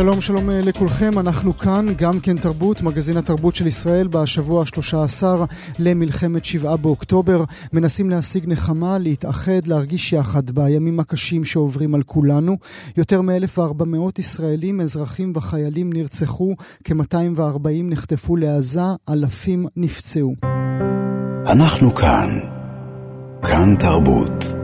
שלום שלום אה, לכולכם, אנחנו כאן, גם כן תרבות, מגזין התרבות של ישראל בשבוע ה-13 למלחמת שבעה באוקטובר. מנסים להשיג נחמה, להתאחד, להרגיש יחד בימים הקשים שעוברים על כולנו. יותר מ-1,400 ישראלים, אזרחים וחיילים נרצחו, כ-240 נחטפו לעזה, אלפים נפצעו. אנחנו כאן, כאן תרבות.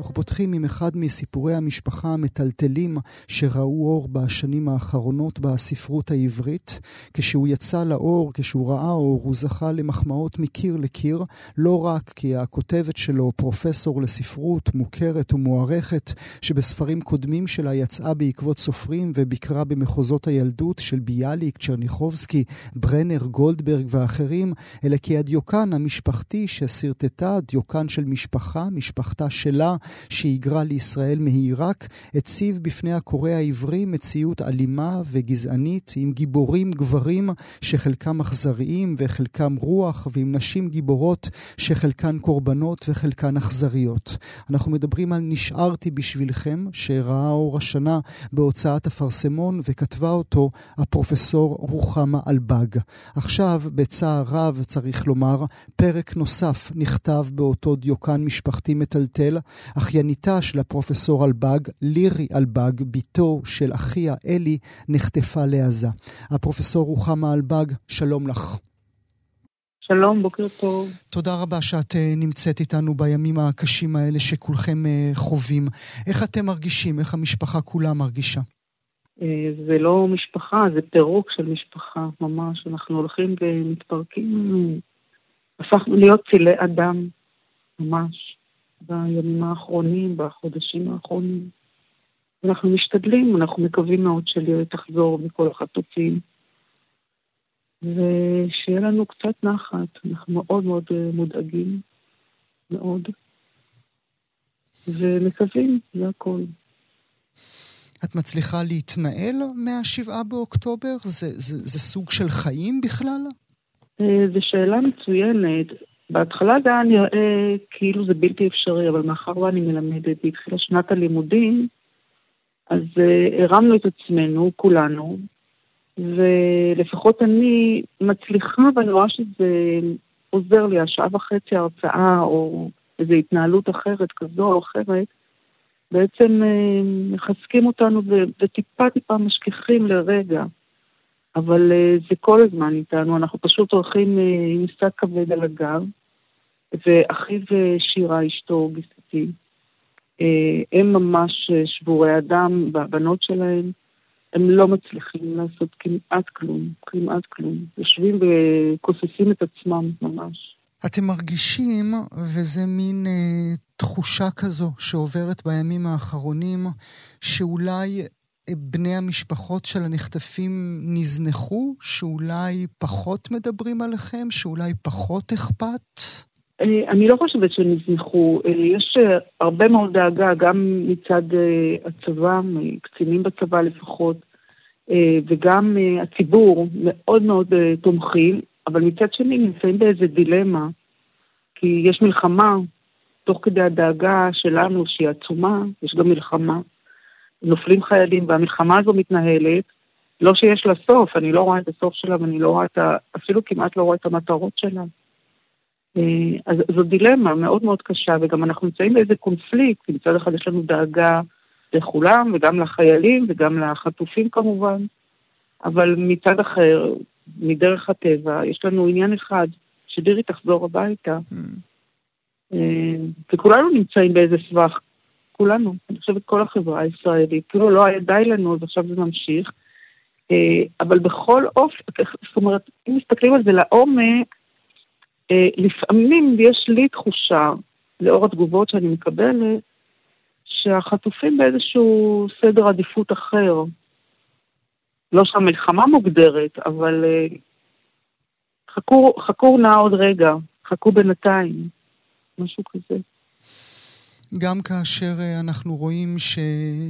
אנחנו פותחים עם אחד מסיפורי המשפחה המטלטלים שראו אור בשנים האחרונות בספרות העברית. כשהוא יצא לאור, כשהוא ראה אור, הוא זכה למחמאות מקיר לקיר, לא רק כי הכותבת שלו, פרופסור לספרות, מוכרת ומוערכת, שבספרים קודמים שלה יצאה בעקבות סופרים וביקרה במחוזות הילדות של ביאליק, צ'רניחובסקי, ברנר, גולדברג ואחרים, אלא כי הדיוקן המשפחתי ששרטטה, דיוקן של משפחה, משפחתה שלה, שהיגרה לישראל מעיראק, הציב בפני הקורא העברי מציאות אלימה וגזענית, עם גיבורים גברים שחלקם אכזריים וחלקם רוח, ועם נשים גיבורות שחלקן קורבנות וחלקן אכזריות. אנחנו מדברים על נשארתי בשבילכם, שראה אור השנה בהוצאת אפרסמון, וכתבה אותו הפרופסור רוחמה אלבג. עכשיו, בצער רב, צריך לומר, פרק נוסף נכתב באותו דיוקן משפחתי מטלטל, אחייניתה של הפרופסור אלבג, לירי אלבג, בתו של אחיה אלי, נחטפה לעזה. הפרופסור רוחמה אלבג, שלום לך. שלום, בוקר טוב. תודה רבה שאת uh, נמצאת איתנו בימים הקשים האלה שכולכם uh, חווים. איך אתם מרגישים? איך המשפחה כולה מרגישה? Uh, זה לא משפחה, זה פירוק של משפחה, ממש. אנחנו הולכים ומתפרקים. הפכנו להיות צילי אדם, ממש. בימים האחרונים, בחודשים האחרונים. אנחנו משתדלים, אנחנו מקווים מאוד שלירי תחזור מכל החטופים. ושיהיה לנו קצת נחת, אנחנו מאוד מאוד אה, מודאגים, מאוד. ומקווים, זה הכל. את מצליחה להתנהל מהשבעה באוקטובר? זה, זה, זה סוג של חיים בכלל? אה, זו שאלה מצוינת. בהתחלה זה היה נראה כאילו זה בלתי אפשרי, אבל מאחר ואני מלמדת והתחילה שנת הלימודים, אז uh, הרמנו את עצמנו, כולנו, ולפחות אני מצליחה, ואני רואה שזה עוזר לי, השעה וחצי הרצאה, או איזו התנהלות אחרת כזו או אחרת, בעצם uh, מחזקים אותנו וטיפה טיפה משכיחים לרגע. אבל uh, זה כל הזמן איתנו, אנחנו פשוט הולכים uh, עם שק כבד על הגב, ואחיו שירה, אשתו, גיסתי, אה, הם ממש שבורי אדם, והבנות שלהם, הם לא מצליחים לעשות כמעט כלום, כמעט כלום. יושבים וכוססים את עצמם ממש. אתם מרגישים, וזה מין אה, תחושה כזו שעוברת בימים האחרונים, שאולי אה, בני המשפחות של הנחטפים נזנחו? שאולי פחות מדברים עליכם? שאולי פחות אכפת? אני לא חושבת שנזנחו. אה, יש אה, הרבה מאוד דאגה, גם מצד אה, הצבא, קצינים בצבא לפחות, וגם הציבור מאוד מאוד תומכים, אבל מצד שני נמצאים באיזה דילמה, כי יש מלחמה, תוך כדי הדאגה שלנו, שהיא עצומה, יש גם מלחמה. נופלים חיילים, והמלחמה הזו מתנהלת, לא שיש לה סוף, אני לא רואה את הסוף שלה ואני לא רואה את ה... אפילו כמעט לא רואה את המטרות שלה. אה, אז זו דילמה מאוד מאוד קשה, וגם אנחנו נמצאים באיזה קונפליקט, מצד אחד יש לנו דאגה לכולם, וגם לחיילים, וגם לחטופים כמובן, אבל מצד אחר, מדרך הטבע, יש לנו עניין אחד, שדירי תחזור הביתה. Mm. אה, וכולנו נמצאים באיזה סבך, כולנו, אני חושבת כל החברה הישראלית, כאילו לא היה די לנו, אז עכשיו זה ממשיך. אה, אבל בכל אופן, זאת אומרת, אם מסתכלים על זה לעומק, לפעמים יש לי תחושה, לאור התגובות שאני מקבלת, שהחטופים באיזשהו סדר עדיפות אחר. לא שהמלחמה מוגדרת, אבל uh, חכו, חכו נא עוד רגע, חכו בינתיים, משהו כזה. גם כאשר אה, אנחנו רואים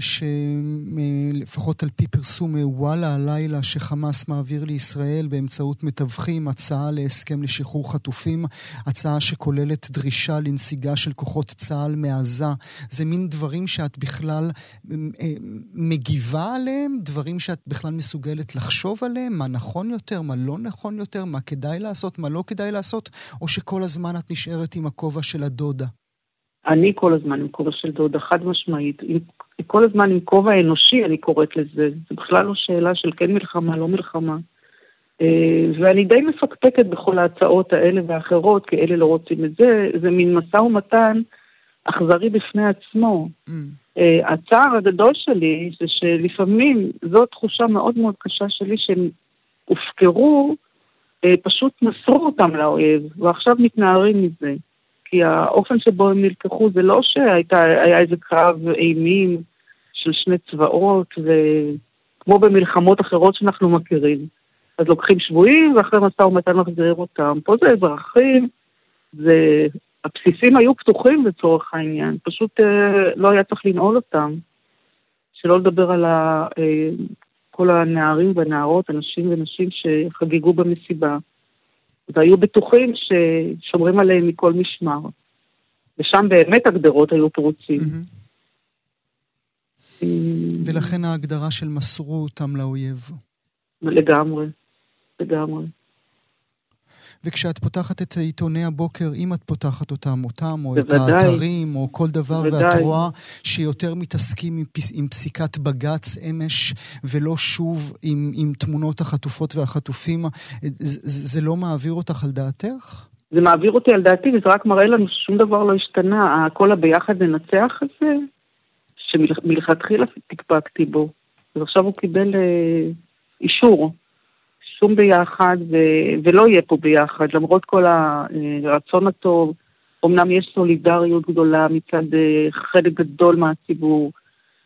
שלפחות על פי פרסום אה, וואלה הלילה שחמאס מעביר לישראל באמצעות מתווכים הצעה להסכם לשחרור חטופים, הצעה שכוללת דרישה לנסיגה של כוחות צה"ל מעזה, זה מין דברים שאת בכלל אה, מגיבה עליהם? דברים שאת בכלל מסוגלת לחשוב עליהם? מה נכון יותר, מה לא נכון יותר, מה כדאי לעשות, מה לא כדאי לעשות, או שכל הזמן את נשארת עם הכובע של הדודה? אני כל הזמן עם כובע של דודה, חד משמעית. עם, כל הזמן עם כובע אנושי, אני קוראת לזה. זה בכלל לא שאלה של כן מלחמה, לא מלחמה. אה, ואני די מפקפקת בכל ההצעות האלה והאחרות, כי אלה לא רוצים את זה. זה מין משא ומתן אכזרי בפני עצמו. Mm. אה, הצער הגדול שלי זה שלפעמים זו תחושה מאוד מאוד קשה שלי שהם הופקרו, אה, פשוט מסרו אותם לאויב, ועכשיו מתנערים מזה. כי האופן שבו הם נלקחו זה לא שהיה איזה קרב אימים של שני צבאות, וכמו במלחמות אחרות שאנחנו מכירים. אז לוקחים שבויים ואחרי משא ומתן מחזירים אותם. פה זה אזרחים, זה... הבסיסים היו פתוחים לצורך העניין, פשוט אה, לא היה צריך לנעול אותם. שלא לדבר על ה, אה, כל הנערים והנערות, אנשים ונשים שחגגו במסיבה. והיו בטוחים ששומרים עליהם מכל משמר. ושם באמת הגדרות היו פרוצים. ולכן ההגדרה של מסרו אותם לאויב. לגמרי, לגמרי. וכשאת פותחת את עיתוני הבוקר, אם את פותחת אותם, אותם, או בוודאי, את האתרים, או כל דבר, בוודאי. ואת רואה שיותר מתעסקים עם, פס, עם פסיקת בג"ץ אמש, ולא שוב עם, עם תמונות החטופות והחטופים, זה, זה לא מעביר אותך על דעתך? זה מעביר אותי על דעתי, וזה רק מראה לנו ששום דבר לא השתנה. הכל הביחד ננצח הזה, שמלכתחילה תקפקתי בו. אז עכשיו הוא קיבל אה, אישור. שום ביחד, ו... ולא יהיה פה ביחד, למרות כל הרצון הטוב. אמנם יש סולידריות גדולה מצד אה, חלק גדול מהציבור,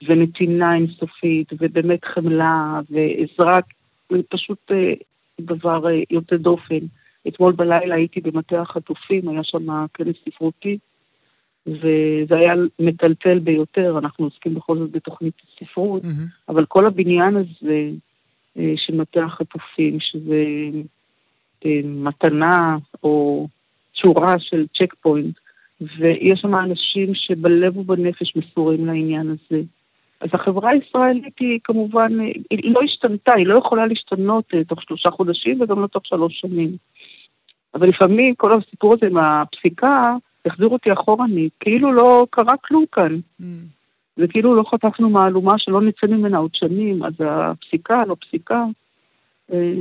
ונתינה אינסופית, ובאמת חמלה, ועזרה, פשוט אה, דבר אה, יוצא דופן. אתמול בלילה הייתי במטה החטופים, היה שם כנס ספרותי, וזה היה מטלטל ביותר, אנחנו עוסקים בכל זאת בתוכנית ספרות, mm-hmm. אבל כל הבניין הזה של מטה החטופים, שזה אה, מתנה או צורה של צ'ק פוינט, ויש שם אנשים שבלב ובנפש מסורים לעניין הזה. אז החברה הישראלית היא כמובן, היא לא השתנתה, היא לא יכולה להשתנות אה, תוך שלושה חודשים וגם לא תוך שלוש שנים. אבל לפעמים כל הסיפור הזה עם הפסיקה החזיר אותי אחורנית, כאילו לא קרה כלום כאן. Mm. וכאילו לא חטפנו מהלומה שלא נצא ממנה עוד שנים, אז הפסיקה, לא פסיקה, אה,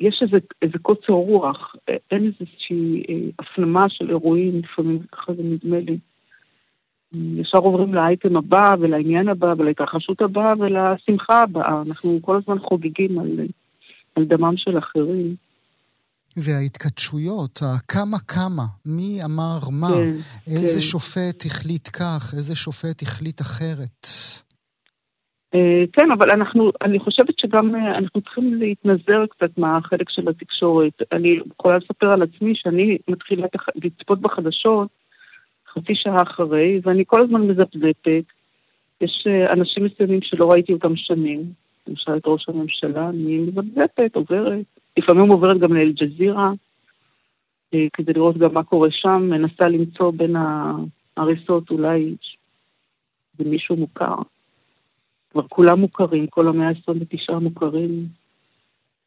יש איזה, איזה קוצר רוח, אין איזושהי אה, הפנמה של אירועים, לפעמים ככה זה נדמה לי. ישר עוברים לאייטם הבא ולעניין הבא ולהתרחשות הבאה ולשמחה הבאה. אנחנו כל הזמן חוגגים על, על דמם של אחרים. וההתכתשויות, הכמה כמה, מי אמר מה, כן, איזה כן. שופט החליט כך, איזה שופט החליט אחרת. אה, כן, אבל אנחנו, אני חושבת שגם אה, אנחנו צריכים להתנזר קצת מהחלק של התקשורת. אני יכולה לספר על עצמי שאני מתחילה לצפות בחדשות חצי שעה אחרי, ואני כל הזמן מזפזפת. יש אה, אנשים מסוימים שלא ראיתי אותם שנים, למשל את ראש הממשלה, אני מזפזפת, עוברת. לפעמים עוברת גם לאל-ג'זירה, אה, כדי לראות גם מה קורה שם, מנסה למצוא בין ההריסות אולי מישהו מוכר. כבר כולם מוכרים, כל המאה ה-29 מוכרים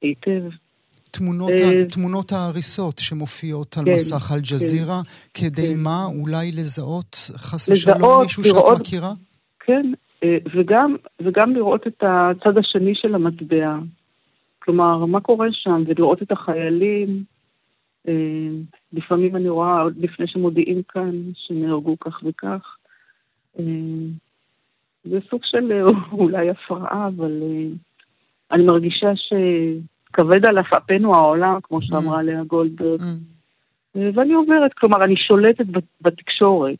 היטב. תמונות, אה, תמונות ההריסות שמופיעות על כן, מסך אל-ג'זירה, כן, כדי כן. מה? אולי לזהות חס ושלום מישהו לראות, שאת מכירה? כן, אה, וגם, וגם לראות את הצד השני של המטבע. כלומר, מה קורה שם, ולראות את החיילים. אה, לפעמים אני רואה, עוד לפני שמודיעים כאן, שנהרגו כך וכך. אה, זה סוג של אה, אולי הפרעה, אבל אני מרגישה שכבד על אפנו העולם, כמו שאמרה לאה גולדברג. ואני עוברת, כלומר, אני שולטת בתקשורת.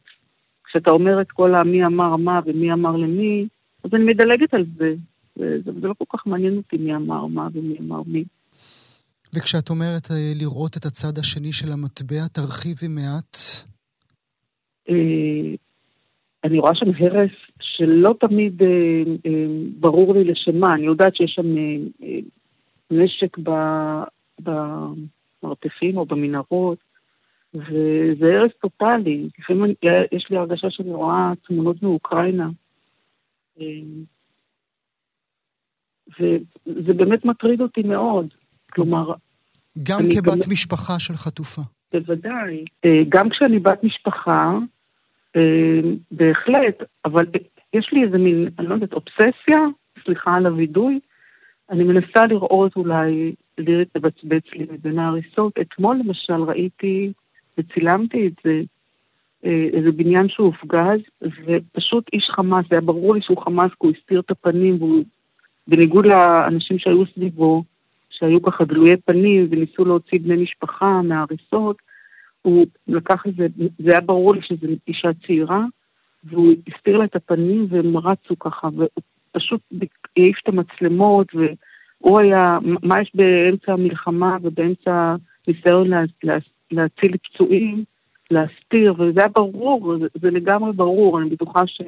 כשאתה אומר את כל המי אמר מה ומי אמר למי, אז אני מדלגת על זה. זה, זה לא כל כך מעניין אותי מי אמר מה ומי אמר מי. וכשאת אומרת אה, לראות את הצד השני של המטבע, תרחיבי מעט. אה, אני רואה שם הרס שלא תמיד ברור לי לשם מה. אני יודעת שיש שם נשק במרתפים או במנהרות, וזה הרס טוטאלי. לפעמים יש לי הרגשה שאני רואה תמונות מאוקראינה. וזה באמת מטריד אותי מאוד. כלומר... גם כבת גם... משפחה של חטופה. בוודאי. אה, גם כשאני בת משפחה, אה, בהחלט, אבל יש לי איזה מין, אני לא יודעת, אובססיה, סליחה על הווידוי, אני מנסה לראות אולי לירית לבצבץ לי מבין ההריסות. אתמול למשל ראיתי וצילמתי את זה, אה, איזה בניין שהוא הופגז, ופשוט איש חמאס, זה היה ברור לי שהוא חמאס, כי הוא הסתיר את הפנים, והוא, בניגוד לאנשים שהיו סביבו, שהיו ככה גלויי פנים וניסו להוציא בני משפחה מההריסות, הוא לקח את זה, זה היה ברור לי שזו אישה צעירה, והוא הסתיר לה את הפנים והם רצו ככה, והוא פשוט העיף את המצלמות, והוא היה, מה יש באמצע המלחמה ובאמצע ניסיון לה, לה, להציל פצועים, להסתיר, וזה היה ברור, זה, זה לגמרי ברור, אני בטוחה ש...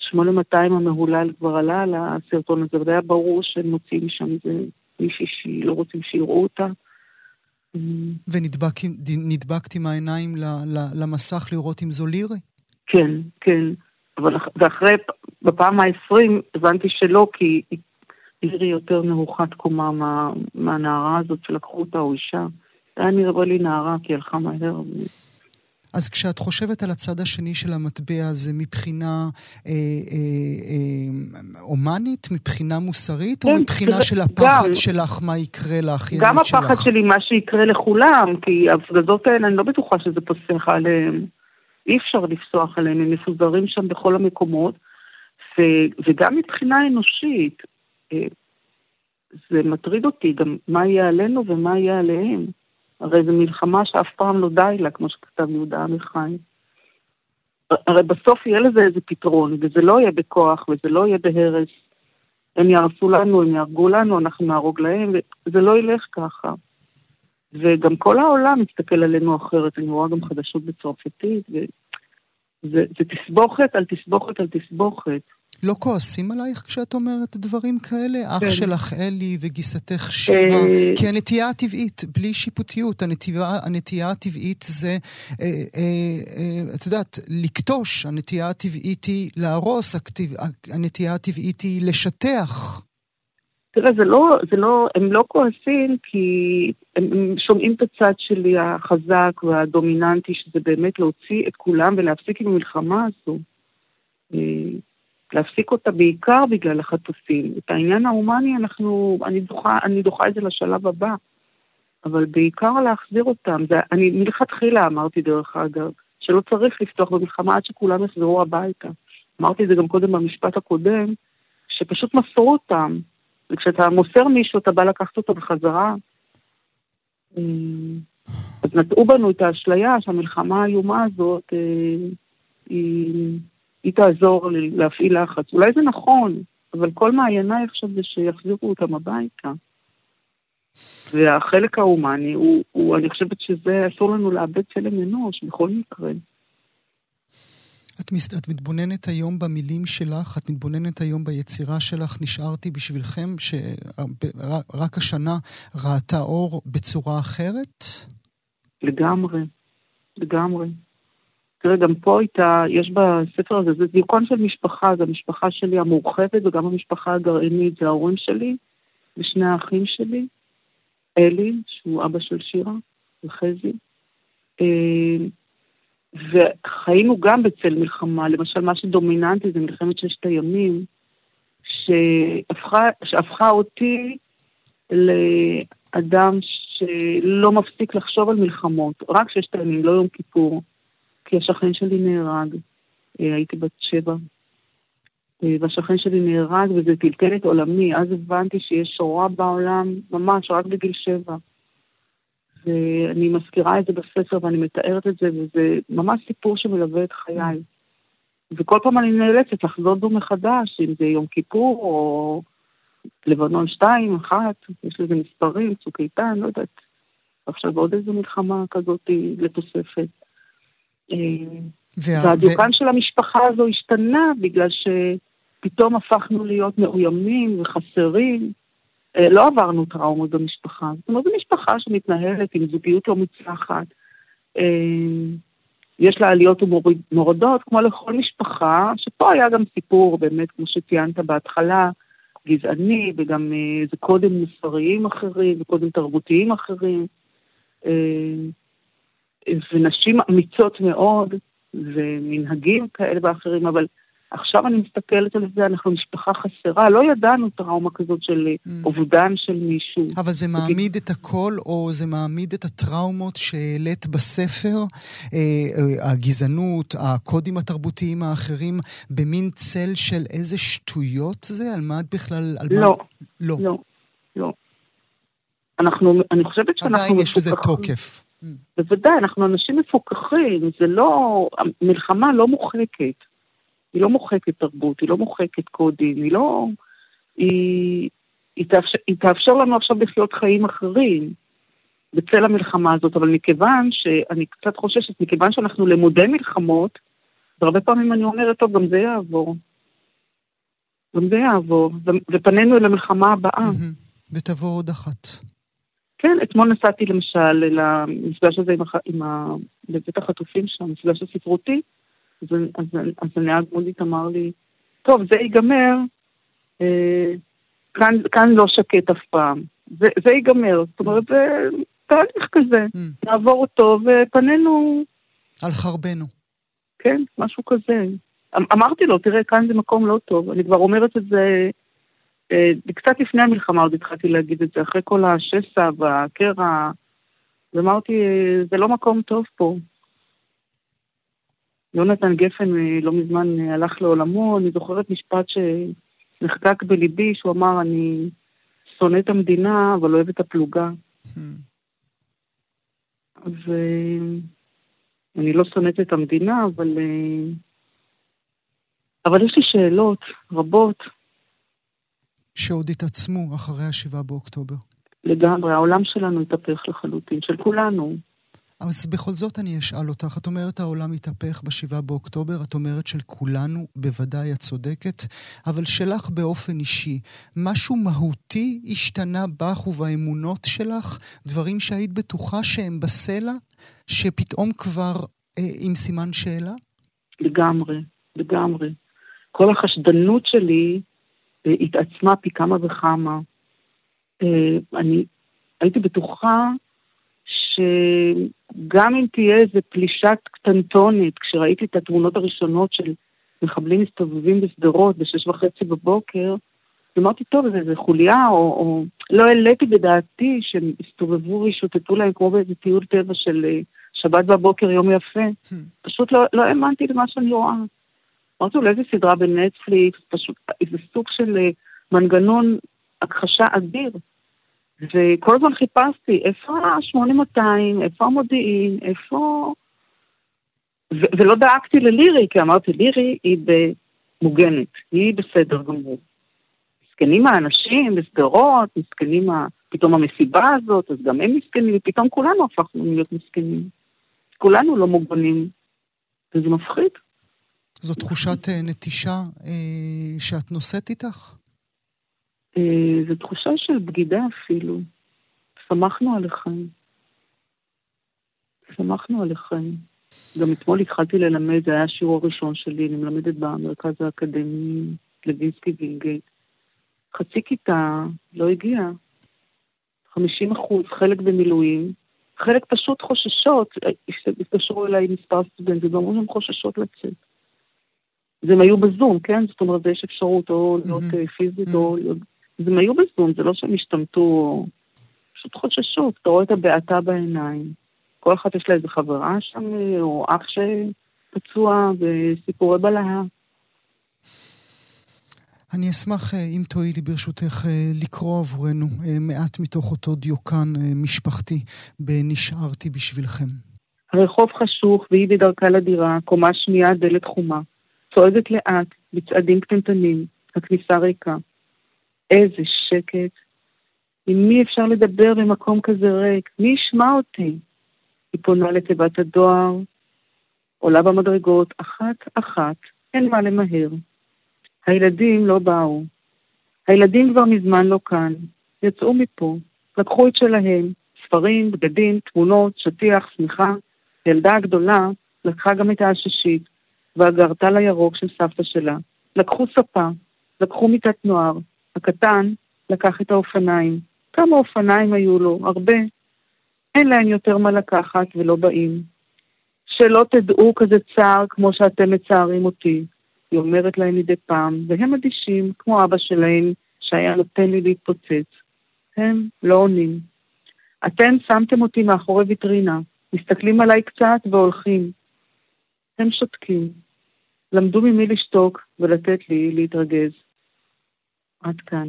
8200 המהולל כבר עלה על הסרטון הזה, וזה היה ברור שהם מוציאים משם איזה מישהי שלא רוצים שיראו אותה. ונדבקת עם העיניים למסך לראות אם זו לירי? כן, כן. אבל, ואחרי, בפעם העשרים הבנתי שלא, כי לירי יותר נמוכת קומה מה, מהנערה הזאת שלקחו אותה, או אישה. היה נראה לי נערה, כי היא הלכה מהר. אז כשאת חושבת על הצד השני של המטבע הזה מבחינה אה, אה, אה, אומנית, מבחינה מוסרית, כן, או מבחינה זה, של הפחד גם, שלך מה יקרה לאחיינית שלך? גם הפחד שלך? שלי מה שיקרה לכולם, כי ההפגזות האלה, אני לא בטוחה שזה פוסח עליהם. אי אפשר לפסוח עליהם, הם מפוזרים שם בכל המקומות. ו, וגם מבחינה אנושית, אה, זה מטריד אותי גם מה יהיה עלינו ומה יהיה עליהם. הרי זו מלחמה שאף פעם לא די לה, כמו שכתב יהודה עמיחי. הרי בסוף יהיה לזה איזה פתרון, וזה לא יהיה בכוח, וזה לא יהיה בהרס. הם יהרסו לנו, הם יהרגו לנו, אנחנו נהרוג להם, וזה לא ילך ככה. וגם כל העולם מסתכל עלינו אחרת, אני רואה גם חדשות בצרפתית, וזה תסבוכת על תסבוכת על תסבוכת. לא כועסים עלייך כשאת אומרת דברים כאלה? כן. אח שלך אלי וגיסתך שירה? אה, כי הנטייה הטבעית, בלי שיפוטיות, הנטייה, הנטייה הטבעית זה, אה, אה, את יודעת, לקטוש, הנטייה הטבעית היא להרוס, הנטייה הטבעית היא לשטח. תראה, זה לא, זה לא, הם לא כועסים כי הם שומעים את הצד שלי החזק והדומיננטי, שזה באמת להוציא את כולם ולהפסיק עם המלחמה הזו. להפסיק אותה בעיקר בגלל החטופים. את העניין ההומני אנחנו, אני דוחה, אני דוחה את זה לשלב הבא, אבל בעיקר להחזיר אותם. זה, אני מלכתחילה אמרתי דרך אגב, שלא צריך לפתוח במלחמה עד שכולם יחזרו הביתה. אמרתי את זה גם קודם במשפט הקודם, שפשוט מסרו אותם. וכשאתה מוסר מישהו, אתה בא לקחת אותו בחזרה. אז נטעו בנו את האשליה שהמלחמה האיומה הזאת אה, היא היא תעזור לי להפעיל לחץ. אולי זה נכון, אבל כל מעייניי עכשיו זה שיחזירו אותם הביתה. והחלק ההומני, הוא, הוא, אני חושבת שזה אסור לנו לאבד צלם אנוש בכל מקרה. את, מס, את מתבוננת היום במילים שלך, את מתבוננת היום ביצירה שלך, נשארתי בשבילכם, שרק השנה ראתה אור בצורה אחרת? לגמרי, לגמרי. תראה, גם פה איתה, יש בספר הזה, זה דיוקון של משפחה, זו המשפחה שלי המורחבת וגם המשפחה הגרעינית, זה ההורים שלי ושני האחים שלי, אלי, שהוא אבא של שירה, וחזי. אה, וחיינו גם בצל מלחמה, למשל מה שדומיננטי זה מלחמת ששת הימים, שהפכה, שהפכה אותי לאדם שלא מפסיק לחשוב על מלחמות, רק ששת הימים, לא יום כיפור. כי השכן שלי נהרג, אה, הייתי בת שבע, אה, והשכן שלי נהרג וזה טלטל את עולמי. אז הבנתי שיש שורה בעולם, ממש, רק בגיל שבע. ואני מזכירה את זה בספר ואני מתארת את זה, וזה ממש סיפור שמלווה את חיי. וכל פעם אני נאלצת לחזור בו מחדש, אם זה יום כיפור או, לבנון 2, 1, יש לזה מספרים, צוק איתן, לא יודעת. עכשיו עוד איזו מלחמה כזאת לתוספת. אה, וה... והדיוקן ו... של המשפחה הזו השתנה בגלל שפתאום הפכנו להיות מאוימים וחסרים. אה, לא עברנו טראומות במשפחה. זאת אומרת, זו משפחה שמתנהלת עם זוגיות לא מוצלחת. אה, יש לה עליות ומורדות, כמו לכל משפחה, שפה היה גם סיפור, באמת, כמו שציינת בהתחלה, גזעני, וגם איזה קודם מוסריים אחרים, וקודם תרבותיים אחרים. ונשים אמיצות מאוד, ומנהגים כאלה ואחרים, אבל עכשיו אני מסתכלת על זה, אנחנו משפחה חסרה, לא ידענו טראומה כזאת של mm. אובדן של מישהו. אבל זה מעמיד את הכל, או זה מעמיד את הטראומות שהעלית בספר, אה, אה, הגזענות, הקודים התרבותיים האחרים, במין צל של איזה שטויות זה? על מה את בכלל... על לא, מה... לא, לא, לא. אנחנו, אני חושבת שאנחנו... עדיין יש לזה תוקף. בוודאי, אנחנו אנשים מפוקחים, זה לא, המלחמה לא מוחקת. היא לא מוחקת תרבות, היא לא מוחקת קודים, היא לא... היא, היא, תאפשר, היא תאפשר לנו עכשיו לחיות חיים אחרים בצל המלחמה הזאת, אבל מכיוון שאני קצת חוששת, מכיוון שאנחנו למודי מלחמות, והרבה פעמים אני אומרת, טוב, גם זה יעבור. גם זה יעבור, ופנינו אל המלחמה הבאה. ותבוא עוד אחת. כן, אתמול נסעתי למשל למפגש הזה עם, הח... עם ה... בבית החטופים שם, מפגש הספרותי, אז, אז, אז הנהג מודית אמר לי, טוב, זה ייגמר, אה, כאן, כאן לא שקט אף פעם. זה, זה ייגמר, זאת אומרת, זה תהליך כזה, mm. נעבור אותו ופנינו... על חרבנו. כן, משהו כזה. אמ, אמרתי לו, תראה, כאן זה מקום לא טוב, אני כבר אומרת את זה קצת לפני המלחמה עוד התחלתי להגיד את זה, אחרי כל השסע והקרע, ואמרתי, זה לא מקום טוב פה. יונתן גפן אה, לא מזמן אה, הלך לעולמו, אני זוכרת משפט שנחקק בליבי, שהוא אמר, אני שונא את המדינה, אבל אוהב את הפלוגה. אז אני לא שונאת את המדינה, אבל... אבל יש לי שאלות רבות. שעוד התעצמו אחרי השבעה באוקטובר. לגמרי, העולם שלנו התהפך לחלוטין, של כולנו. אז בכל זאת אני אשאל אותך, את אומרת העולם התהפך בשבעה באוקטובר, את אומרת של כולנו, בוודאי את צודקת, אבל שלך באופן אישי, משהו מהותי השתנה בך ובאמונות שלך? דברים שהיית בטוחה שהם בסלע, שפתאום כבר אה, עם סימן שאלה? לגמרי, לגמרי. כל החשדנות שלי התעצמה פי כמה וכמה. אה, אני הייתי בטוחה שגם אם תהיה איזו פלישת קטנטונת, כשראיתי את התמונות הראשונות של מחבלים מסתובבים בשדרות בשש וחצי בבוקר, אמרתי, טוב, זה, זה חוליה, או, או... לא העליתי בדעתי שהם הסתובבו וישוטטו להם כמו באיזה טיול טבע של אה, שבת בבוקר, יום יפה. Hmm. פשוט לא, לא האמנתי למה שאני רואה. אמרתי לו, איזה סדרה בנטפליקס, פשוט איזה סוג של אה, מנגנון הכחשה אדיר. וכל הזמן חיפשתי, איפה ה-8200, איפה המודיעין, איפה... ו- ולא דאגתי ללירי, כי אמרתי, לירי היא מוגנת, היא בסדר גמור. מסכנים האנשים בשדרות, מסכנים ה... פתאום המסיבה הזאת, אז גם הם מסכנים, ופתאום כולנו הפכנו להיות מסכנים. כולנו לא מוגנים, וזה מפחיד. זו תחושת אה, נטישה אה, שאת נושאת איתך? אה, זו תחושה של בגידה אפילו. שמחנו עליכם. שמחנו עליכם. גם אתמול התחלתי ללמד, זה היה השיעור הראשון שלי, אני מלמדת במרכז האקדמי לוינסקי וינגייט. חצי כיתה לא הגיעה. 50 אחוז, חלק במילואים, חלק פשוט חוששות. התקשרו אליי מספר סטודנטים ואמרו שהן חוששות לצאת. אז הם היו בזום, כן? זאת אומרת, יש אפשרות או להיות mm-hmm. פיזית mm-hmm. או להיות... אז הם היו בזום, זה לא שהם השתמטו, פשוט חוששות, אתה רואה את הבעתה בעיניים. כל אחת יש לה איזה חברה שם, או אח שפצוע, וסיפורי בלהה. אני אשמח, אה, אם תואילי ברשותך, אה, לקרוא עבורנו מעט מתוך אותו דיוקן משפחתי ב"נשארתי בשבילכם". הרחוב חשוך והיא בדרכה לדירה, קומה שנייה, דלת חומה. צועדת לאט, בצעדים קטנטנים, הכניסה ריקה. איזה שקט. עם מי אפשר לדבר במקום כזה ריק? מי ישמע אותי? היא פונה לתיבת הדואר, עולה במדרגות, אחת-אחת, אין מה למהר. הילדים לא באו. הילדים כבר מזמן לא כאן. יצאו מפה, לקחו את שלהם, ספרים, בגדים, תמונות, שטיח, שמיכה. הילדה הגדולה לקחה גם את העששית והגרטל הירוק של סבתא שלה. לקחו ספה, לקחו מיטת נוער. הקטן לקח את האופניים. כמה אופניים היו לו? הרבה. אין להם יותר מה לקחת ולא באים. שלא תדעו כזה צער כמו שאתם מצערים אותי, היא אומרת להם מדי פעם, והם אדישים, כמו אבא שלהם, שהיה נותן לי להתפוצץ. הם לא עונים. אתם שמתם אותי מאחורי ויטרינה, מסתכלים עליי קצת והולכים. הם שותקים. למדו ממי לשתוק ולתת לי להתרגז. עד כאן.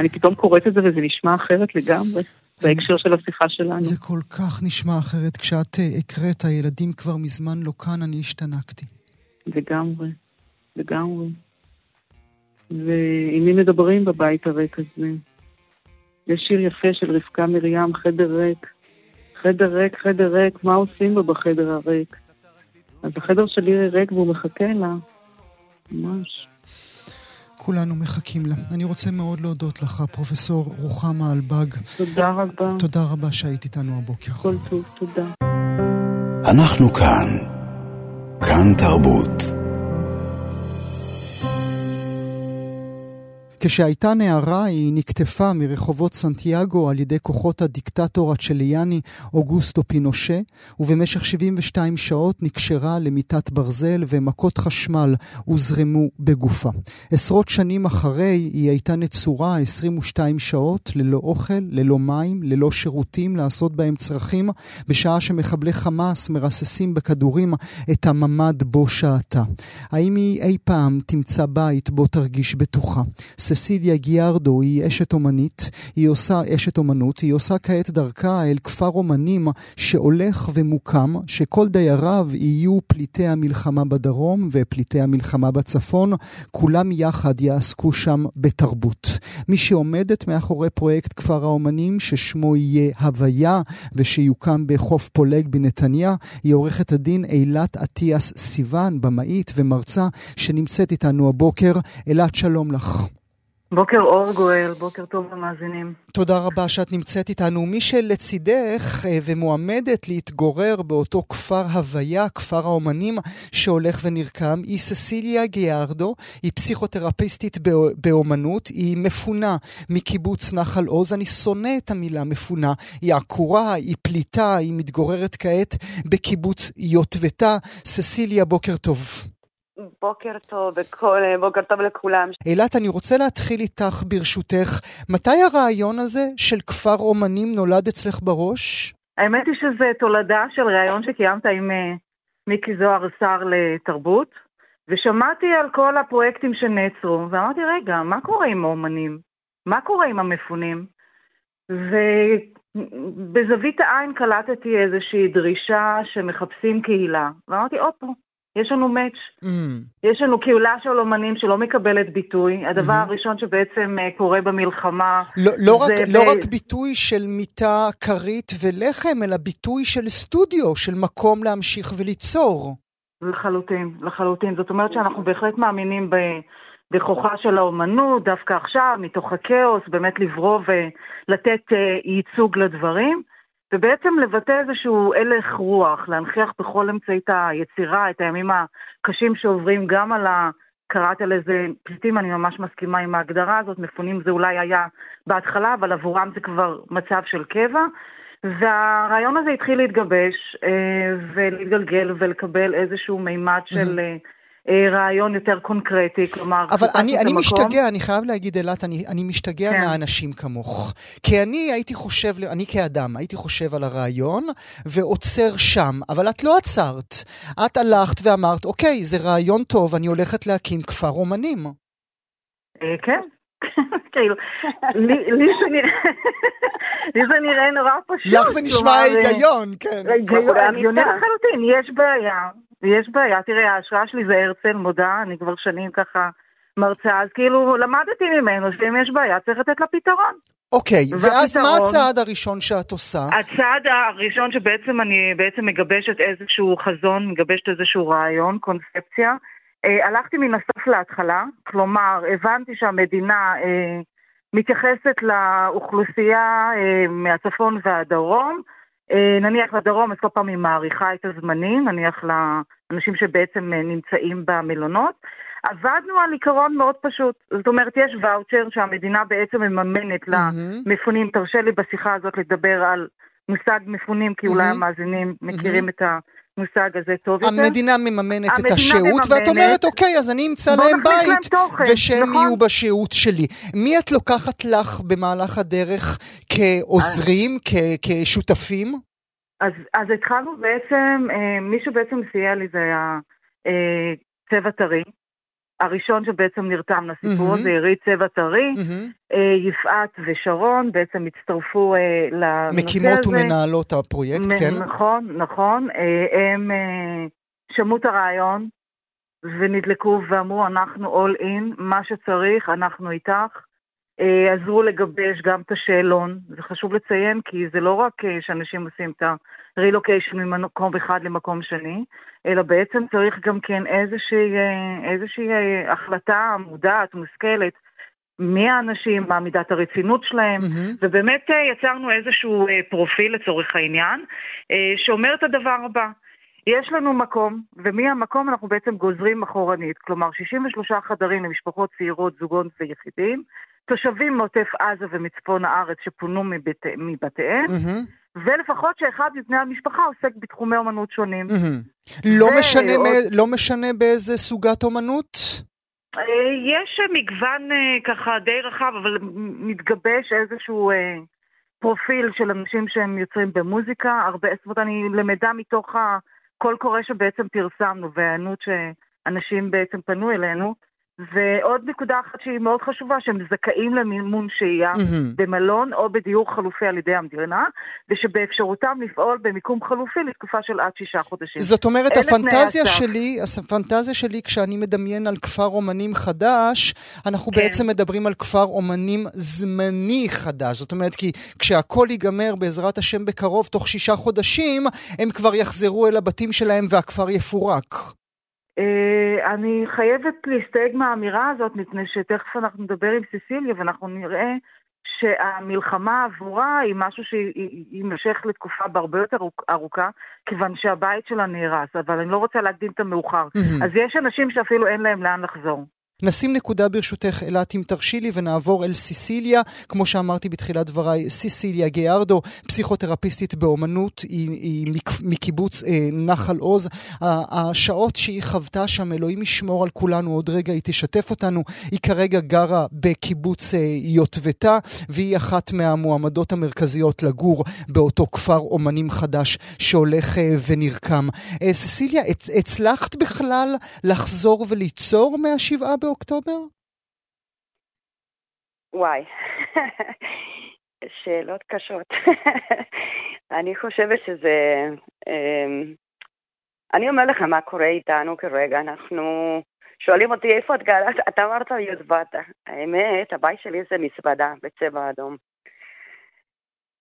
אני פתאום קוראת את זה וזה נשמע אחרת לגמרי. בהקשר של השיחה שלנו. זה כל כך נשמע אחרת. כשאת אה, הקראת, הילדים כבר מזמן לא כאן, אני השתנקתי. לגמרי, לגמרי. ועם מי מדברים בבית הריק הזה? יש שיר יפה של רבקה מרים, חדר ריק. חדר ריק, חדר ריק, מה עושים בו בחדר הריק? אז החדר שלי ריק והוא מחכה לה. ממש. כולנו מחכים לה. אני רוצה מאוד להודות לך, פרופסור רוחמה אלבג. תודה רבה. תודה רבה שהיית איתנו הבוקר. כל טוב, תודה. אנחנו כאן. כאן תרבות. כשהייתה נערה היא נקטפה מרחובות סנטיאגו על ידי כוחות הדיקטטור הצ'ליאני אוגוסטו פינושה, ובמשך 72 שעות נקשרה למיטת ברזל ומכות חשמל הוזרמו בגופה. עשרות שנים אחרי היא הייתה נצורה 22 שעות ללא אוכל, ללא מים, ללא שירותים לעשות בהם צרכים, בשעה שמחבלי חמאס מרססים בכדורים את הממ"ד בו שעתה. האם היא אי פעם תמצא בית בו תרגיש בטוחה? ססיליה גיארדו היא אשת אומנית, היא עושה אשת אומנות, היא עושה כעת דרכה אל כפר אומנים שהולך ומוקם, שכל דייריו יהיו פליטי המלחמה בדרום ופליטי המלחמה בצפון, כולם יחד יעסקו שם בתרבות. מי שעומדת מאחורי פרויקט כפר האומנים, ששמו יהיה הוויה ושיוקם בחוף פולג בנתניה, היא עורכת הדין אילת אטיאס סיוון, במאית ומרצה, שנמצאת איתנו הבוקר. אילת, שלום לך. בוקר אור גואל, בוקר טוב למאזינים. תודה רבה שאת נמצאת איתנו. מי שלצידך אה, ומועמדת להתגורר באותו כפר הוויה, כפר האומנים שהולך ונרקם, היא ססיליה גיארדו, היא פסיכותרפיסטית באומנות, היא מפונה מקיבוץ נחל עוז. אני שונא את המילה מפונה, היא עקורה, היא פליטה, היא מתגוררת כעת בקיבוץ יוטבתה. ססיליה, בוקר טוב. בוקר טוב, וכל, בוקר טוב לכולם. אילת, אני רוצה להתחיל איתך ברשותך. מתי הרעיון הזה של כפר אומנים נולד אצלך בראש? האמת היא שזה תולדה של ראיון שקיימת עם uh, מיקי זוהר, שר לתרבות, ושמעתי על כל הפרויקטים שנעצרו, ואמרתי, רגע, מה קורה עם האומנים? מה קורה עם המפונים? ובזווית העין קלטתי איזושהי דרישה שמחפשים קהילה, ואמרתי, הופה, יש לנו מאץ'. Mm. יש לנו קהילה של אומנים שלא מקבלת ביטוי. הדבר mm-hmm. הראשון שבעצם uh, קורה במלחמה... לא, לא, רק, ב... לא רק ביטוי של מיטה, כרית ולחם, אלא ביטוי של סטודיו, של מקום להמשיך וליצור. לחלוטין, לחלוטין. זאת אומרת שאנחנו בהחלט מאמינים ב... בכוחה של האומנות, דווקא עכשיו, מתוך הכאוס, באמת לברוא ולתת uh, ייצוג לדברים. ובעצם לבטא איזשהו הלך רוח, להנכיח בכל אמצעית היצירה את הימים הקשים שעוברים גם על ה... קראת לזה פליטים, אני ממש מסכימה עם ההגדרה הזאת, מפונים זה אולי היה בהתחלה, אבל עבורם זה כבר מצב של קבע. והרעיון הזה התחיל להתגבש אה, ולהתגלגל ולקבל איזשהו מימד של... Mm-hmm. אה, רעיון יותר קונקרטי, כלומר... אבל אני, אני משתגע, אני חייב להגיד, אילת, אני, אני משתגע כן. מהאנשים כמוך. כי אני הייתי חושב, אני כאדם, הייתי חושב על הרעיון ועוצר שם, אבל את לא עצרת. את הלכת ואמרת, אוקיי, זה רעיון טוב, אני הולכת להקים כפר אומנים. אה, כן, כאילו, לי זה נראה נורא פשוט. לך זה נשמע היגיון, כן. הגיוני לחלוטין, יש בעיה. יש בעיה, תראה, ההשראה שלי זה הרצל, מודה, אני כבר שנים ככה מרצה, אז כאילו למדתי ממנו שאם יש בעיה צריך לתת לה פתרון. אוקיי, ואז מה הצעד הראשון שאת עושה? הצעד הראשון שבעצם אני בעצם מגבשת איזשהו חזון, מגבשת איזשהו רעיון, קונספציה. אה, הלכתי מן הסוף להתחלה, כלומר, הבנתי שהמדינה אה, מתייחסת לאוכלוסייה אה, מהצפון והדרום. אה, נניח לדרום, אז כל פעם היא מעריכה את הזמנים, נניח לאנשים שבעצם אה, נמצאים במלונות. עבדנו על עיקרון מאוד פשוט, זאת אומרת, יש ואוצ'ר שהמדינה בעצם מממנת. למפונים. תרשה לי בשיחה הזאת לדבר על מושג מפונים, כי אולי. המאזינים מכירים. את המושג הזה טוב יותר. המדינה מממנת המדינה את השהות, מממנת, ואת אומרת, אוקיי, אז אני אמצא להם בית, תוכן, ושהם נכון? יהיו בשהות שלי. מי את לוקחת לך במהלך הדרך כעוזרים, אז... כשותפים? אז, אז התחלנו בעצם, אה, מי שבעצם סייע לי זה היה אה, צבע טרי. הראשון שבעצם נרתם לסיפור הזה, mm-hmm. עירית צבע טרי, mm-hmm. יפעת ושרון בעצם הצטרפו אה, לנושא הזה. מקימות ומנהלות הפרויקט, מ- כן? נכון, נכון. אה, הם אה, שמעו את הרעיון ונדלקו ואמרו, אנחנו all in, מה שצריך, אנחנו איתך. אה, עזרו לגבש גם את השאלון, זה חשוב לציין כי זה לא רק אה, שאנשים עושים את ה-relocation ממקום אחד למקום שני, אלא בעצם צריך גם כן איזושהי, אה, איזושהי החלטה מודעת, מושכלת, מי האנשים, מה מידת הרצינות שלהם, mm-hmm. ובאמת יצרנו איזשהו פרופיל לצורך העניין, שאומר את הדבר הבא. יש לנו מקום, ומהמקום אנחנו בעצם גוזרים אחורנית, כלומר 63 חדרים למשפחות צעירות, זוגות ויחידים, תושבים מעוטף עזה ומצפון הארץ שפונו מבית, מבתיהם, mm-hmm. ולפחות שאחד מבני המשפחה עוסק בתחומי אומנות שונים. Mm-hmm. לא. משנה, עוד... לא משנה באיזה סוגת אומנות? אה, יש מגוון אה, ככה די רחב, אבל מתגבש איזשהו אה, פרופיל של אנשים שהם יוצרים במוזיקה. הרבה, זאת אומרת, אני למדה מתוך הקול קורא שבעצם פרסמנו, וההיענות שאנשים בעצם פנו אלינו. ועוד נקודה אחת שהיא מאוד חשובה, שהם זכאים למימון שהייה mm-hmm. במלון או בדיור חלופי על ידי המדינה, ושבאפשרותם לפעול במיקום חלופי לתקופה של עד שישה חודשים. זאת אומרת, הפנטזיה שלי, הפנטזיה שלי כשאני מדמיין על כפר אומנים חדש, אנחנו כן. בעצם מדברים על כפר אומנים זמני חדש. זאת אומרת, כי כשהכול ייגמר בעזרת השם בקרוב, תוך שישה חודשים, הם כבר יחזרו אל הבתים שלהם והכפר יפורק. אה, אני חייבת להסתייג מהאמירה הזאת, מפני שתכף אנחנו נדבר עם סיסיליה ואנחנו נראה שהמלחמה עבורה היא משהו שיימשך לתקופה בהרבה יותר ארוכה, כיוון שהבית שלה נהרס, אבל אני לא רוצה להקדים את המאוחר. Mm-hmm. אז יש אנשים שאפילו אין להם לאן לחזור. נשים נקודה ברשותך, אילת, אם תרשי לי, ונעבור אל סיסיליה. כמו שאמרתי בתחילת דבריי, סיסיליה גיארדו, פסיכותרפיסטית באומנות, היא, היא מקיבוץ אה, נחל עוז. השעות שהיא חוותה שם, אלוהים ישמור על כולנו, עוד רגע היא תשתף אותנו. היא כרגע גרה בקיבוץ אה, יוטבתה, והיא אחת מהמועמדות המרכזיות לגור באותו כפר אומנים חדש שהולך אה, ונרקם. אה, סיסיליה, הצלחת בכלל לחזור וליצור מהשבעה באוקטובר? באוקטובר? וואי, שאלות קשות. אני חושבת שזה... אמ, אני אומר לך מה קורה איתנו כרגע, אנחנו... שואלים אותי איפה את גרה, אתה אמרת יודבטה. האמת, הבית שלי זה מזוודה בצבע אדום.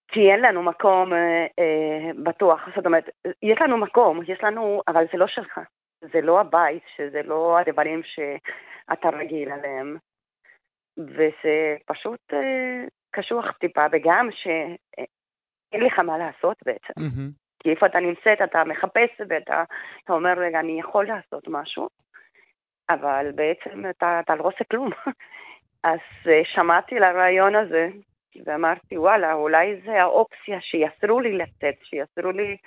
כי אין לנו מקום אה, אה, בטוח, זאת אומרת, יש לנו מקום, יש לנו, אבל זה לא שלך. זה לא הבית, שזה לא הדברים ש... אתה רגיל עליהם. וזה פשוט אה, קשוח טיפה, וגם שאין לך מה לעשות בעצם. Mm-hmm. כי איפה אתה נמצאת, אתה מחפש ואתה אתה אומר, רגע, אני יכול לעשות משהו, אבל בעצם אתה, אתה לא עושה כלום. אז אה, שמעתי על הרעיון הזה, ואמרתי, וואלה, אולי זה האופציה שיאסרו לי לצאת, שיאסרו לי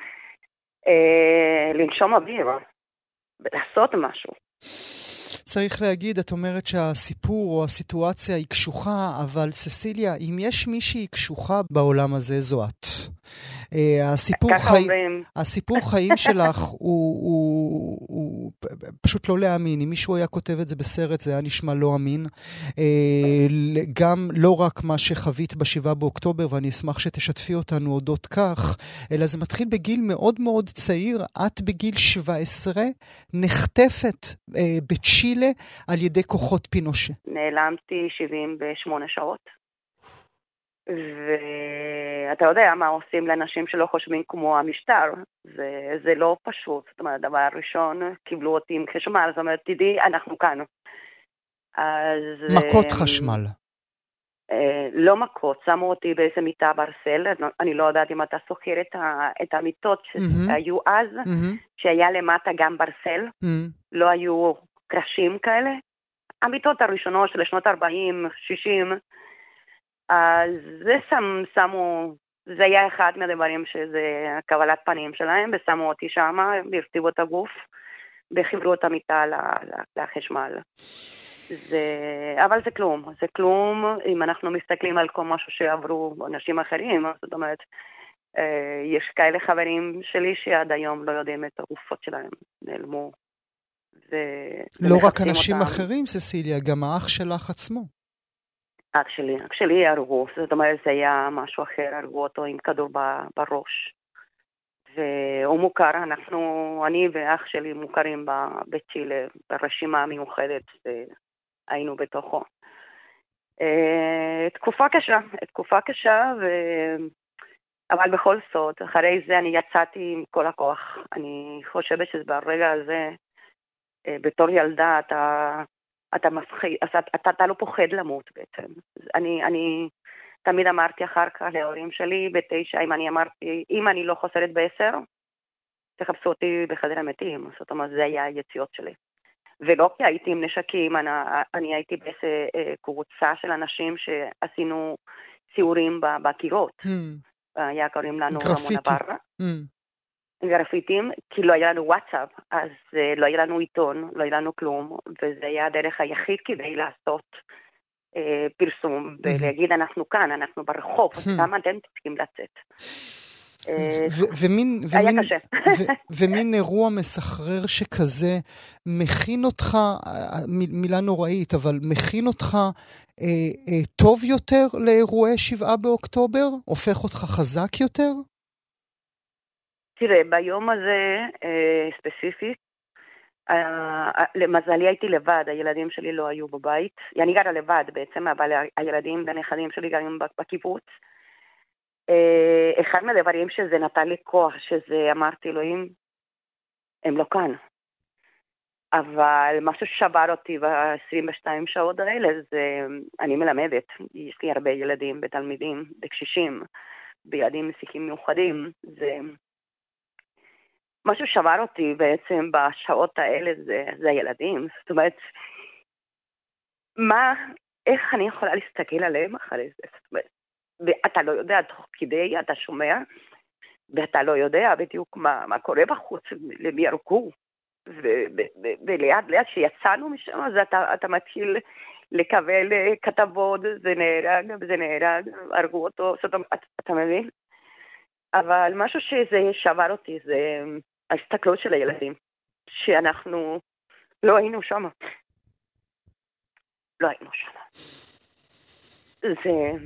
אה, לנשום אוויר, ולעשות משהו. צריך להגיד, את אומרת שהסיפור או הסיטואציה היא קשוחה, אבל ססיליה, אם יש מישהי קשוחה בעולם הזה, זו את. אה, הסיפור, חי... הסיפור חיים שלך הוא, הוא, הוא פשוט לא להאמין. אם מישהו היה כותב את זה בסרט, זה היה נשמע לא אמין. אה, גם לא רק מה שחווית ב-7 באוקטובר, ואני אשמח שתשתפי אותנו אודות כך, אלא זה מתחיל בגיל מאוד מאוד צעיר. את בגיל 17 נחטפת אה, בצ'ילה על ידי כוחות פינושה. נעלמתי 78 שעות. ואתה יודע מה עושים לאנשים שלא חושבים כמו המשטר, זה, זה לא פשוט. זאת אומרת, הדבר הראשון, קיבלו אותי עם חשמל, זאת אומרת, תדעי, אנחנו כאן. אז... מכות אה, חשמל. אה, לא מכות, שמו אותי באיזה מיטה ברסל, אני לא יודעת אם אתה זוכר את, ה, את המיטות שהיו אז, מהמם, שהיה למטה גם ברסל, מהמם. לא היו קרשים כאלה. המיטות הראשונות של שנות 40, 60, אז זה שם, שמו, זה היה אחד מהדברים שזה הקבלת פנים שלהם, ושמו אותי שם, והרטיבו את הגוף, וחיברו את המיטה לחשמל. זה, אבל זה כלום, זה כלום אם אנחנו מסתכלים על כל משהו שעברו אנשים אחרים, זאת אומרת, אה, יש כאלה חברים שלי שעד היום לא יודעים את הגופות שלהם, נעלמו. ו- לא רק אנשים אותם. אחרים, ססיליה, גם האח שלך עצמו. אח שלי, אח שלי הרגו, זאת אומרת זה היה משהו אחר, הרגו אותו עם כדור בראש. והוא מוכר, אנחנו, אני ואח שלי מוכרים בצ'ילה ברשימה מיוחדת, והיינו בתוכו. אה, תקופה קשה, תקופה קשה, ו... אבל בכל זאת, אחרי זה אני יצאתי עם כל הכוח. אני חושבת שברגע הזה, בתור ילדה, אתה, אתה מפחיד, אתה, אתה, אתה לא פוחד למות בעצם. אני, אני תמיד אמרתי אחר כך להורים שלי בתשע, אם אני אמרתי, אם אני לא חוזרת בעשר, תחפשו אותי בחדר המתים. זאת אומרת, זה היה היציאות שלי. ולא כי הייתי עם נשקים, אני, אני הייתי באיזה אה, קבוצה של אנשים שעשינו סיורים בקירות. Hmm, היה קוראים לנו. רמונה בררה. hmm. גרפיטים, כי לא היה לנו וואטסאפ, אז אה, לא היה לנו עיתון, לא היה לנו כלום, וזה היה הדרך היחיד כדי לעשות אה, פרסום ולהגיד אנחנו כאן, אנחנו ברחוב. למה אתם צריכים לצאת? אה, ומין, ומין, ומין אירוע מסחרר שכזה מכין אותך, מילה נוראית, אבל מכין אותך אה, אה, טוב יותר לאירועי שבעה באוקטובר? הופך אותך חזק יותר? תראה, ביום הזה אה, ספציפית, אה, אה, למזלי הייתי לבד, הילדים שלי לא היו בבית. אני גרה לבד בעצם, אבל הילדים והנכדים שלי גרים בקיבוץ. אחד מהדברים שזה נתן לי כוח, שזה אמרתי, אלוהים, הם לא כאן. אבל משהו ששבר אותי ב-22 שעות האלה זה, אני מלמדת, יש לי הרבה ילדים ותלמידים וקשישים, בילדים שיחים מיוחדים, זה משהו שבר אותי בעצם בשעות האלה זה, זה הילדים. זאת אומרת, מה, איך אני יכולה להסתכל עליהם אחרי זה? זאת אומרת, ואתה לא יודע, תוך כדי אתה שומע, ואתה לא יודע בדיוק מה, מה קורה בחוץ, למי ירקו. ו- ו- ו- ולאט לאט כשיצאנו משם, אז אתה, אתה מתחיל לקבל אה, כתבות, זה נהרג, זה נהרג, הרגו אותו, זאת אומרת, אתה מבין? אבל משהו שזה שבר אותי זה ההסתכלות של הילדים, שאנחנו לא היינו שם. לא היינו שם. זה...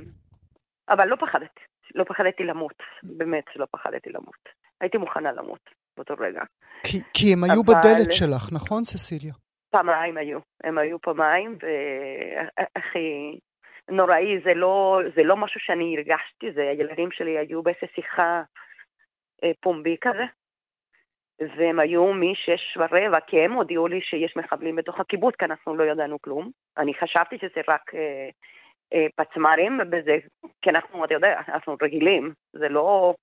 אבל לא פחדתי, לא פחדתי למות, באמת שלא פחדתי למות. הייתי מוכנה למות באותו רגע. כי, כי הם היו אבל- בדלת שלך, נכון, ססיליה? פעמיים היו, הם היו פעמיים, והכי נוראי, זה לא, זה לא משהו שאני הרגשתי, זה הילדים שלי היו באיזה שיחה אה, פומבי כזה, והם היו משש ורבע, כי הם הודיעו לי שיש מחבלים בתוך הקיבוץ, כי אנחנו לא ידענו כלום. אני חשבתי שזה רק אה, אה, פצמ"רים, וזה, כי אנחנו, אתה יודע, אנחנו רגילים, זה לא,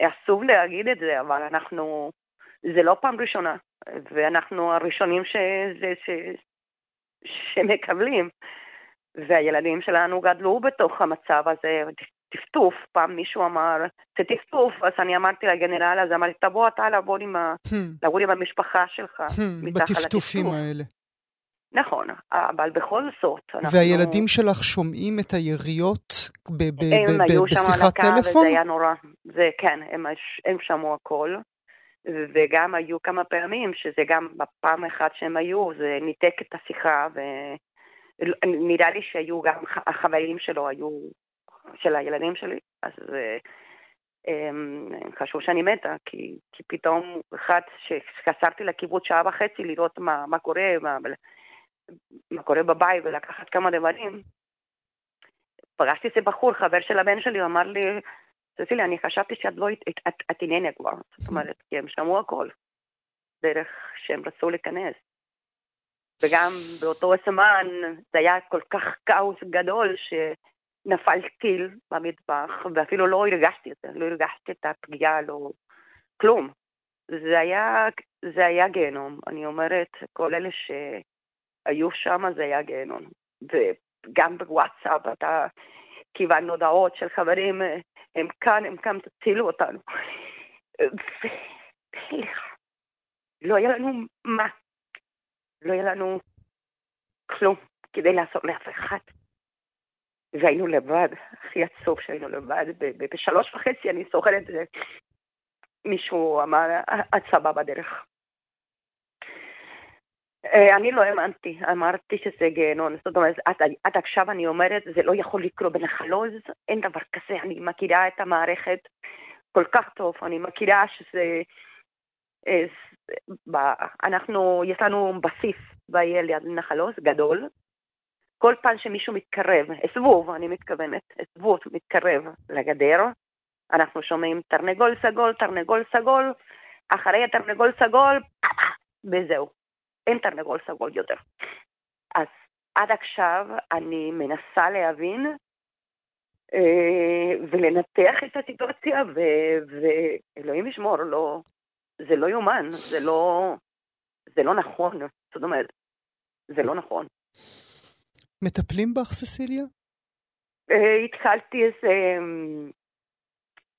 אסור להגיד את זה, אבל אנחנו, זה לא פעם ראשונה, ואנחנו הראשונים ש, זה, ש, שמקבלים. והילדים שלנו גדלו בתוך המצב הזה, טפטוף, פעם מישהו אמר, זה טפטוף, אז אני אמרתי לגנרל, אז אמרתי, תבוא אתה לעבור עם, ה, Hmm, לעבור עם המשפחה שלך, hmm, מתחת בטפטופים. האלה. נכון, אבל בכל זאת, אנחנו... והילדים שלך שומעים את היריות ב- ב- הם ב- היו ב- שם על בשיחת הקו, טלפון? וזה היה נורא, זה כן, הם, הם שמעו הכל, וגם היו כמה פעמים שזה גם בפעם אחת שהם היו, זה ניתק את השיחה, ונראה לי שהיו גם, החברים שלו היו, של הילדים שלי, אז הם, חשבו שאני מתה, כי, כי פתאום אחד שחסרתי לקיבוץ שעה וחצי לראות מה, מה קורה, מה, מה קורה בבית ולקחת כמה דברים, פגשתי איזה בחור, חבר של הבן שלי, הוא אמר לי, ססילי, אני חשבתי שאת לא, את עניינה כבר. זאת אומרת, כי הם שמעו הכל, דרך שהם רצו להיכנס. וגם באותו זמן זה היה כל כך כאוס גדול שנפל טיל במטבח, ואפילו לא הרגשתי את זה, לא הרגשתי את הפגיעה, לא... כלום. זה היה, זה היה גיהנום. אני אומרת, כל אלה שהיו שם זה היה גיהנום. גם בוואטסאפ, אתה קיבלנו הודעות של חברים, הם כאן, הם כאן, תצילו אותנו. לא היה לנו מה, לא היה לנו כלום כדי לעשות לאף אחד. והיינו לבד, הכי עצוב שהיינו לבד. בשלוש וחצי אני זוכרת, מישהו אמר, הצבא בדרך. אה, אני לא האמנתי, אמרתי שזה גיהנון. זאת אומרת, עד, עכשיו אני אומרת, זה לא יכול לקרות בנחל עוז, אין דבר כזה. אני מכירה את המערכת כל כך טוב, אני מכירה שזה... אה, אנחנו, יש לנו בסיס בעיר ליד נחל עוז, גדול. כל פעם שמישהו מתקרב, זבוב, אני מתכוונת, זבוב מתקרב לגדר, אנחנו שומעים תרנגול סגול, תרנגול סגול, אחרי התרנגול סגול, וזהו. אין תרנגול סגול יותר. אז עד עכשיו אני מנסה להבין אה, ולנתח את הסיטואציה, ואלוהים ישמור, לא, זה לא יאומן, זה לא, זה לא נכון, זאת אומרת, זה לא נכון. מטפלים בך, ססיליה? אה, התחלתי איזה אמ,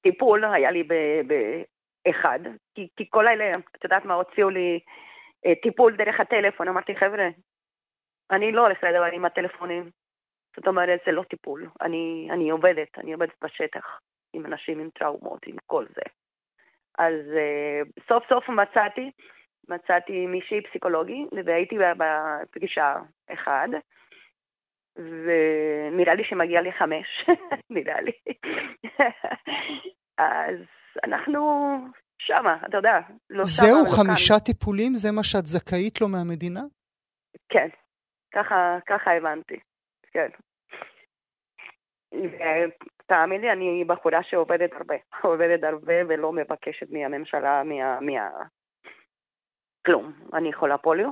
טיפול, היה לי באחד, כי, כי כל אלה, את יודעת מה, הוציאו לי אה, טיפול דרך הטלפון, אמרתי, חבר'ה, אני לא הולכת לדבר עם הטלפונים. זאת אומרת, זה לא טיפול. אני, אני עובדת, אני עובדת בשטח עם אנשים עם טראומות, עם כל זה. אז uh, סוף סוף מצאתי, מצאתי מישהי פסיכולוגי, והייתי בפגישה אחד, ונראה לי שמגיע לי חמש, נראה לי. אז אנחנו שמה, אתה יודע. לא זהו חמישה כאן. טיפולים? זה מה שאת זכאית לו מהמדינה? כן, ככה, ככה הבנתי, כן. תאמין לי, אני בחורה שעובדת הרבה, עובדת הרבה ולא מבקשת מהממשלה, מה... מה... כלום. אני חולה פוליו,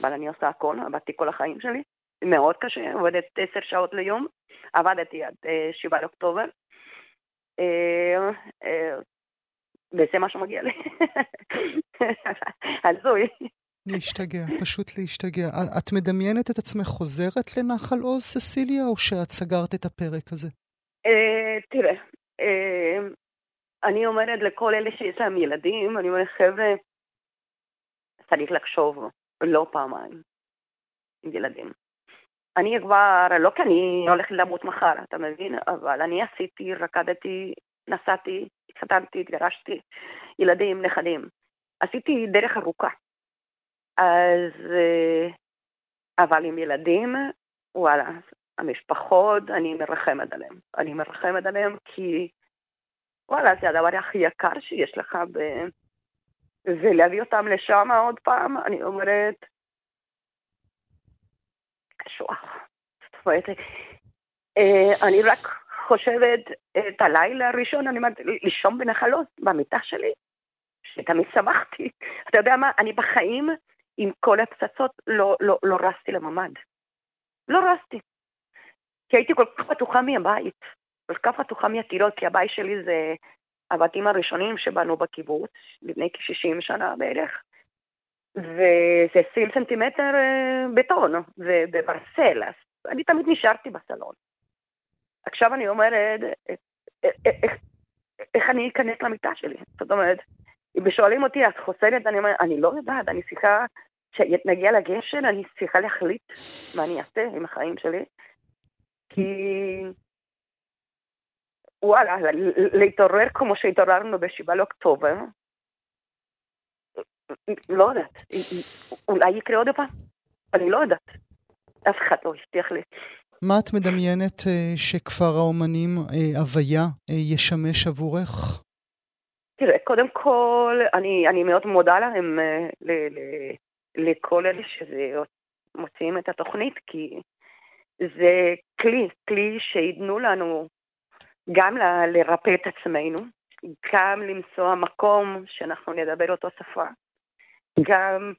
אבל אני עושה הכל, עבדתי כל החיים שלי. מאוד קשה, עובדת עשר שעות ליום, עבדתי עד אה, שבעה לאוקטובר. אה, אה, וזה מה שמגיע לי. הזוי. להשתגע, פשוט להשתגע. את מדמיינת את עצמך חוזרת לנחל עוז, ססיליה, או שאת סגרת את הפרק הזה? אה, תראה, אה, אני אומרת לכל אלה שיש להם ילדים, אני אומרת, חבר'ה, צריך לחשוב לא פעמיים עם ילדים. אני כבר, לא כי אני הולכת למות מחר, אתה מבין? אבל אני עשיתי, רקדתי, נסעתי, התחתנתי, התגרשתי, ילדים, נכדים. עשיתי דרך ארוכה. אז, אה, אבל עם ילדים, וואלה, המשפחות, אני מרחמת עליהם. אני מרחמת עליהם כי, וואלה, זה הדבר הכי יקר שיש לך, ב... ולהביא אותם לשם עוד פעם, אני אומרת, קשוח. זאת אומרת, אה, אני רק חושבת את הלילה הראשון, אני אומרת, לישון בנחלות, במיטה שלי, שתמיד שמחתי. אתה יודע מה, אני בחיים, עם כל הפצצות, לא, לא, לא רסתי לממ"ד. לא רסתי. כי הייתי כל כך בטוחה מהבית, כל כך בטוחה מהטירות, כי הבית שלי זה הבתים הראשונים שבנו בקיבוץ, לפני כ-60 שנה בערך. וזה 20 סנטימטר אה, בטון ובברסל, אז אני תמיד נשארתי בסלון. עכשיו אני אומרת, איך, אני אכנס למיטה שלי? זאת אומרת, אם שואלים אותי, את חוסנת? אני אומרת, אני לא יודעת, אני צריכה, כשנגיע לגשר, אני צריכה להחליט מה אני אעשה עם החיים שלי. כי וואלה, להתעורר כמו שהתעוררנו ב-7 לאוקטובר, לא יודעת, אולי יקרה עוד פעם, אני לא יודעת. אף אחד לא הבטיח לי. מה את מדמיינת אה, שכפר האומנים אה, הוויה אה, ישמש עבורך? תראה, קודם כל, אני, אני מאוד מודה להם, ל, ל, לכל אלה שמוציאים את התוכנית, כי זה כלי, כלי שייתנו לנו גם ל, לרפא את עצמנו, גם למצוא מקום שאנחנו נדבר אותו שפה, גם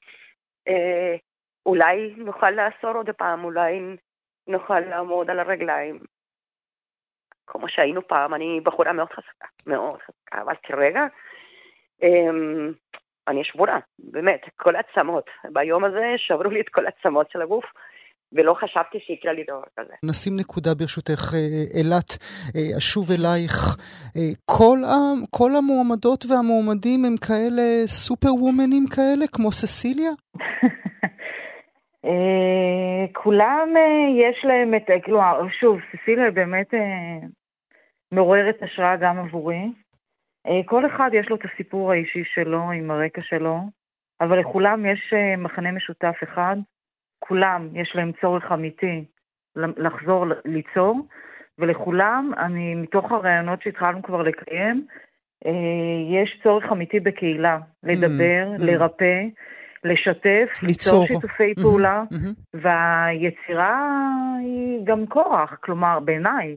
אה, אולי נוכל לאסור עוד פעם, אולי נוכל לעמוד על הרגליים. כמו שהיינו פעם, אני בחורה מאוד חזקה, מאוד חזקה, אבל כרגע אמ, אני שבורה, באמת, כל העצמות. ביום הזה שברו לי את כל העצמות של הגוף. ולא חשבתי שיקרה לי דבר כזה. נשים נקודה ברשותך, אה, אילת, אה, אשוב אלייך. אה, כל, כל המועמדות והמועמדים הם כאלה סופר וומנים כאלה, כמו ססיליה? כולם יש להם את, כאילו, שוב, ססיליה באמת מעוררת השראה גם עבורי. כל אחד יש לו את הסיפור האישי שלו, עם הרקע שלו, אבל לכולם יש מחנה משותף אחד. כולם יש להם צורך אמיתי לחזור ליצור, ולכולם, אני, מתוך הרעיונות שהתחלנו כבר לקיים, אה, יש צורך אמיתי בקהילה, לדבר, mm-hmm. לרפא, לשתף, ליצור שיתופי mm-hmm. פעולה, mm-hmm. והיצירה היא גם כורח, כלומר, בעיניי.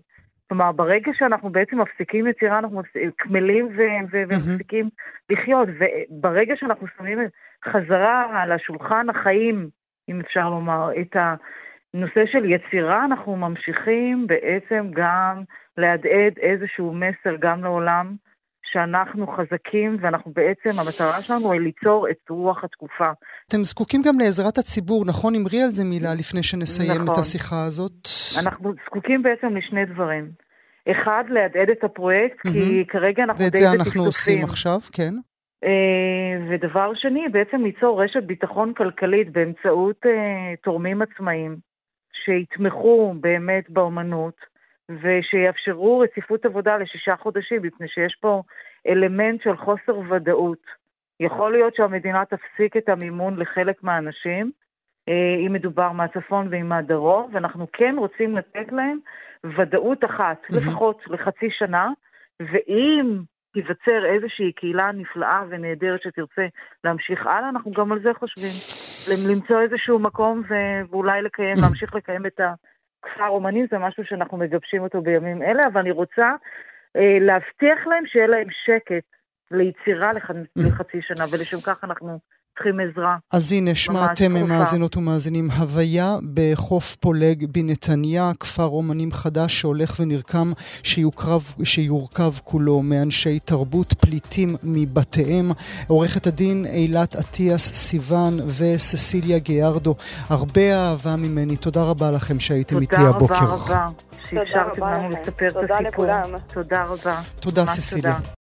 כלומר, ברגע שאנחנו בעצם מפסיקים יצירה, אנחנו קמלים ו- ו- ומפסיקים לחיות, וברגע שאנחנו שמים חזרה על השולחן החיים אם אפשר לומר, את הנושא של יצירה, אנחנו ממשיכים בעצם גם להדהד איזשהו מסר גם לעולם, שאנחנו חזקים ואנחנו בעצם, המטרה שלנו היא ליצור את רוח התקופה. אתם זקוקים גם לעזרת הציבור, נכון? אמרי על זה מילה לפני שנסיים נכון. את השיחה הזאת. אנחנו זקוקים בעצם לשני דברים. אחד, להדהד את הפרויקט, mm-hmm. כי כרגע אנחנו די בטפטופים. ואת זה אנחנו עושים עכשיו, כן. אה, ודבר שני, בעצם ליצור רשת ביטחון כלכלית באמצעות אה, תורמים עצמאיים שיתמכו באמת באומנות ושיאפשרו רציפות עבודה לשישה חודשים, מפני שיש פה אלמנט של חוסר ודאות. יכול להיות שהמדינה תפסיק את המימון לחלק מהאנשים, אה, אם מדובר מהצפון ועם מהדרום, ואנחנו כן רוצים לתת להם ודאות אחת. לפחות לחצי שנה, ואם תיווצר איזושהי קהילה נפלאה ונהדרת שתרצה להמשיך הלאה, אנחנו גם על זה חושבים. למצוא איזשהו מקום ואולי לקיים, להמשיך לקיים את הכפר אומנים, זה משהו שאנחנו מגבשים אותו בימים אלה, אבל אני רוצה אה, להבטיח להם שיהיה להם שקט ליצירה לח... לחצי שנה, ולשם כך אנחנו צריכים עזרה. אז הנה, שמעתם מאזינות ומאזינים, הוויה בחוף פולג בנתניה, כפר אומנים חדש שהולך ונרקם, שיוקרב, שיורכב כולו מאנשי תרבות פליטים מבתיהם. עורכת הדין אילת אטיאס סיוון וססיליה גיארדו, הרבה אהבה ממני. תודה רבה לכם שהייתם איתי הבוקר. תודה רבה רבה. שאפשרתם לנו לספר את הסיפור. תודה רבה. תודה ססיליה.